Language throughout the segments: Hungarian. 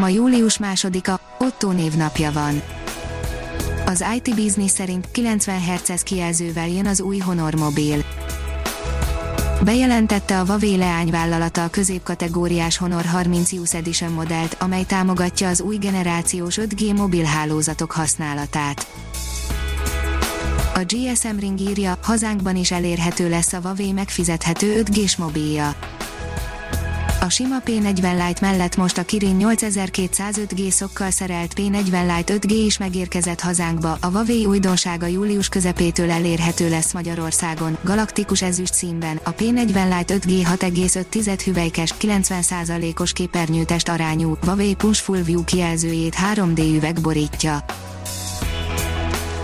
Ma július másodika, Otto névnapja van. Az IT Business szerint 90 Hz kijelzővel jön az új Honor mobil. Bejelentette a Huawei leányvállalata a középkategóriás Honor 30 Use Edition modellt, amely támogatja az új generációs 5G mobilhálózatok használatát. A GSM Ring írja, hazánkban is elérhető lesz a Huawei megfizethető 5G-s mobilja. A sima P40 Lite mellett most a Kirin 8205 G szokkal szerelt P40 Lite 5G is megérkezett hazánkba, a Huawei újdonsága július közepétől elérhető lesz Magyarországon, galaktikus ezüst színben, a P40 Lite 5G 6,5 hüvelykes, 90%-os képernyőtest arányú, Huawei Push Full View kijelzőjét 3D üveg borítja.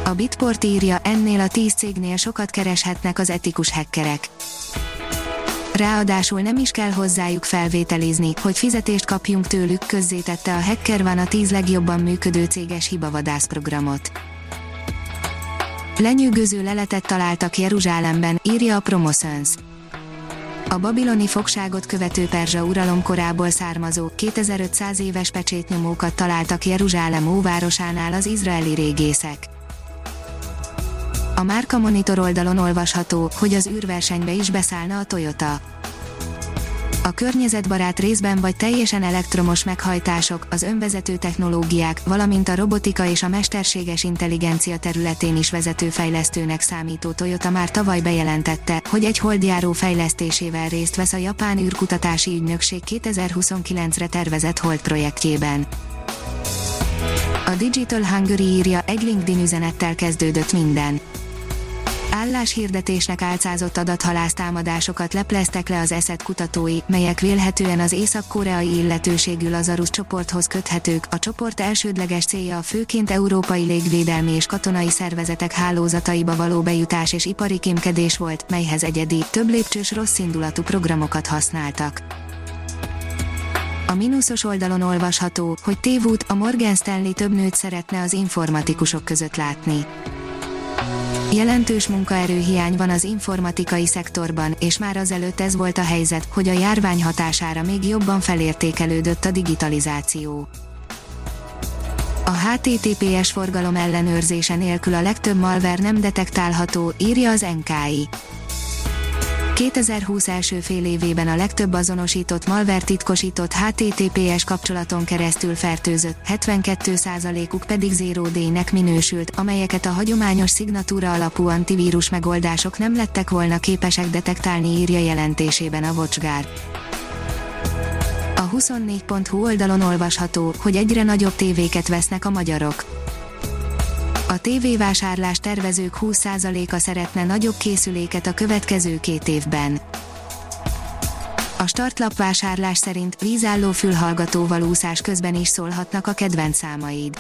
A Bitport írja, ennél a 10 cégnél sokat kereshetnek az etikus hackerek ráadásul nem is kell hozzájuk felvételizni, hogy fizetést kapjunk tőlük, közzétette a Hacker van a 10 legjobban működő céges hibavadászprogramot. Lenyűgöző leletet találtak Jeruzsálemben, írja a Promoszöns. A babiloni fogságot követő perzsa uralom korából származó, 2500 éves pecsétnyomókat találtak Jeruzsálem óvárosánál az izraeli régészek. A Márka Monitor oldalon olvasható, hogy az űrversenybe is beszállna a Toyota. A környezetbarát részben vagy teljesen elektromos meghajtások, az önvezető technológiák, valamint a robotika és a mesterséges intelligencia területén is vezető fejlesztőnek számító Toyota már tavaly bejelentette, hogy egy holdjáró fejlesztésével részt vesz a japán űrkutatási ügynökség 2029-re tervezett hold projektjében. A Digital Hungary írja, egy LinkedIn üzenettel kezdődött minden álláshirdetésnek álcázott adathalász támadásokat lepleztek le az eszet kutatói, melyek vélhetően az észak-koreai illetőségű Lazarus csoporthoz köthetők. A csoport elsődleges célja a főként európai légvédelmi és katonai szervezetek hálózataiba való bejutás és ipari kémkedés volt, melyhez egyedi, több lépcsős rosszindulatú programokat használtak. A mínuszos oldalon olvasható, hogy tévút a Morgan Stanley több nőt szeretne az informatikusok között látni. Jelentős munkaerőhiány van az informatikai szektorban, és már azelőtt ez volt a helyzet, hogy a járvány hatására még jobban felértékelődött a digitalizáció. A HTTPS forgalom ellenőrzése nélkül a legtöbb malware nem detektálható, írja az NKI. 2020 első fél évében a legtöbb azonosított malware titkosított HTTPS kapcsolaton keresztül fertőzött, 72%-uk pedig Zero Day-nek minősült, amelyeket a hagyományos szignatúra alapú antivírus megoldások nem lettek volna képesek detektálni írja jelentésében a WatchGuard. A 24.hu oldalon olvasható, hogy egyre nagyobb tévéket vesznek a magyarok a tévévásárlás tervezők 20%-a szeretne nagyobb készüléket a következő két évben. A startlap vásárlás szerint vízálló fülhallgatóval úszás közben is szólhatnak a kedvenc számaid.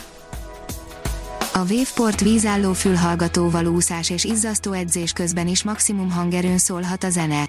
A Waveport vízálló fülhallgatóval úszás és izzasztó edzés közben is maximum hangerőn szólhat a zene.